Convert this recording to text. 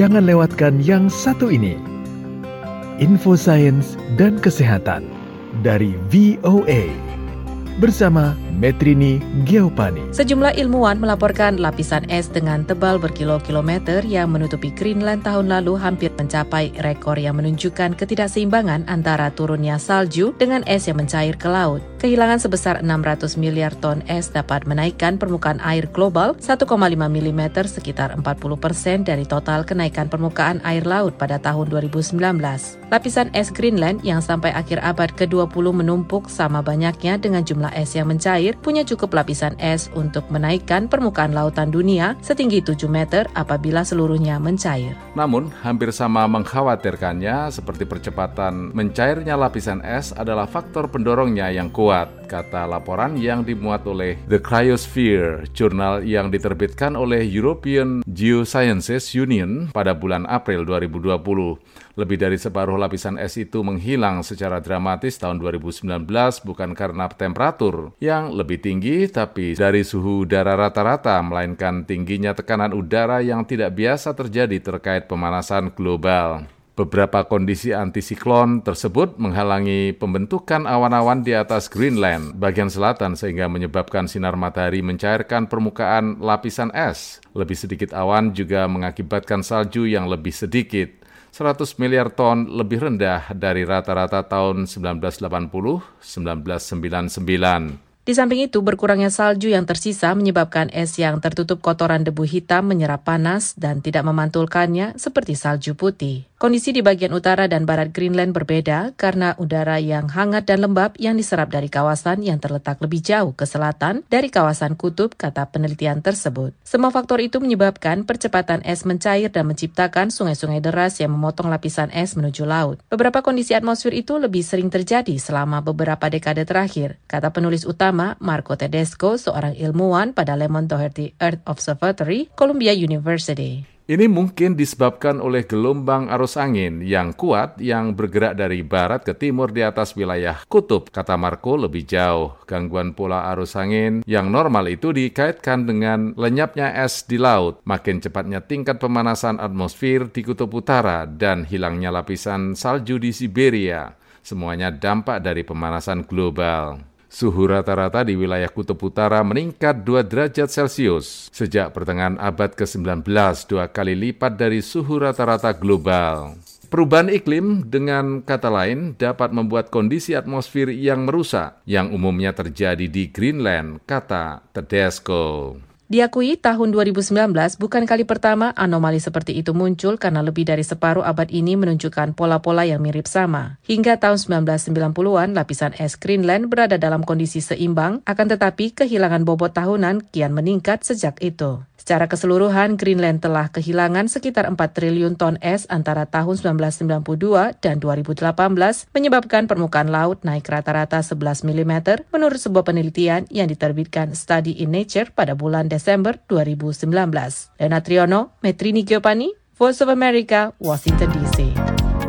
Jangan lewatkan yang satu ini. Info Sains dan Kesehatan dari VOA bersama Metrini Geopani. Sejumlah ilmuwan melaporkan lapisan es dengan tebal berkilo-kilometer yang menutupi Greenland tahun lalu hampir mencapai rekor yang menunjukkan ketidakseimbangan antara turunnya salju dengan es yang mencair ke laut. Kehilangan sebesar 600 miliar ton es dapat menaikkan permukaan air global 1,5 mm sekitar 40 persen dari total kenaikan permukaan air laut pada tahun 2019. Lapisan es Greenland yang sampai akhir abad ke-20 menumpuk sama banyaknya dengan jumlah es yang mencair punya cukup lapisan es untuk menaikkan permukaan lautan dunia setinggi 7 meter apabila seluruhnya mencair. Namun, hampir sama mengkhawatirkannya seperti percepatan mencairnya lapisan es adalah faktor pendorongnya yang kuat, kata laporan yang dimuat oleh The Cryosphere, jurnal yang diterbitkan oleh European Geosciences Union pada bulan April 2020. Lebih dari separuh lapisan es itu menghilang secara dramatis tahun 2019 bukan karena temperatur yang lebih tinggi, tapi dari suhu udara rata-rata, melainkan tingginya tekanan udara yang tidak biasa terjadi terkait pemanasan global. Beberapa kondisi antisiklon tersebut menghalangi pembentukan awan-awan di atas Greenland bagian selatan sehingga menyebabkan sinar matahari mencairkan permukaan lapisan es. Lebih sedikit awan juga mengakibatkan salju yang lebih sedikit. 100 miliar ton lebih rendah dari rata-rata tahun 1980-1999. Di samping itu, berkurangnya salju yang tersisa menyebabkan es yang tertutup kotoran debu hitam menyerap panas dan tidak memantulkannya seperti salju putih. Kondisi di bagian utara dan barat Greenland berbeda karena udara yang hangat dan lembab yang diserap dari kawasan yang terletak lebih jauh ke selatan dari kawasan kutub, kata penelitian tersebut. Semua faktor itu menyebabkan percepatan es mencair dan menciptakan sungai-sungai deras yang memotong lapisan es menuju laut. Beberapa kondisi atmosfer itu lebih sering terjadi selama beberapa dekade terakhir, kata penulis utama Marco Tedesco, seorang ilmuwan pada Lemon Doherty Earth Observatory, Columbia University. Ini mungkin disebabkan oleh gelombang arus angin yang kuat yang bergerak dari barat ke timur di atas wilayah kutub, kata Marco lebih jauh. Gangguan pola arus angin yang normal itu dikaitkan dengan lenyapnya es di laut, makin cepatnya tingkat pemanasan atmosfer di kutub utara, dan hilangnya lapisan salju di Siberia. Semuanya dampak dari pemanasan global. Suhu rata-rata di wilayah kutub utara meningkat 2 derajat Celcius sejak pertengahan abad ke-19, dua kali lipat dari suhu rata-rata global. Perubahan iklim, dengan kata lain, dapat membuat kondisi atmosfer yang merusak, yang umumnya terjadi di Greenland, kata Tedesco. Diakui tahun 2019 bukan kali pertama anomali seperti itu muncul karena lebih dari separuh abad ini menunjukkan pola-pola yang mirip sama. Hingga tahun 1990-an, lapisan es Greenland berada dalam kondisi seimbang, akan tetapi kehilangan bobot tahunan kian meningkat sejak itu. Secara keseluruhan, Greenland telah kehilangan sekitar 4 triliun ton es antara tahun 1992 dan 2018, menyebabkan permukaan laut naik rata-rata 11 mm menurut sebuah penelitian yang diterbitkan Study in Nature pada bulan Desember 2019. Lena Triono, Metrini Giopani, Voice of America, Washington DC.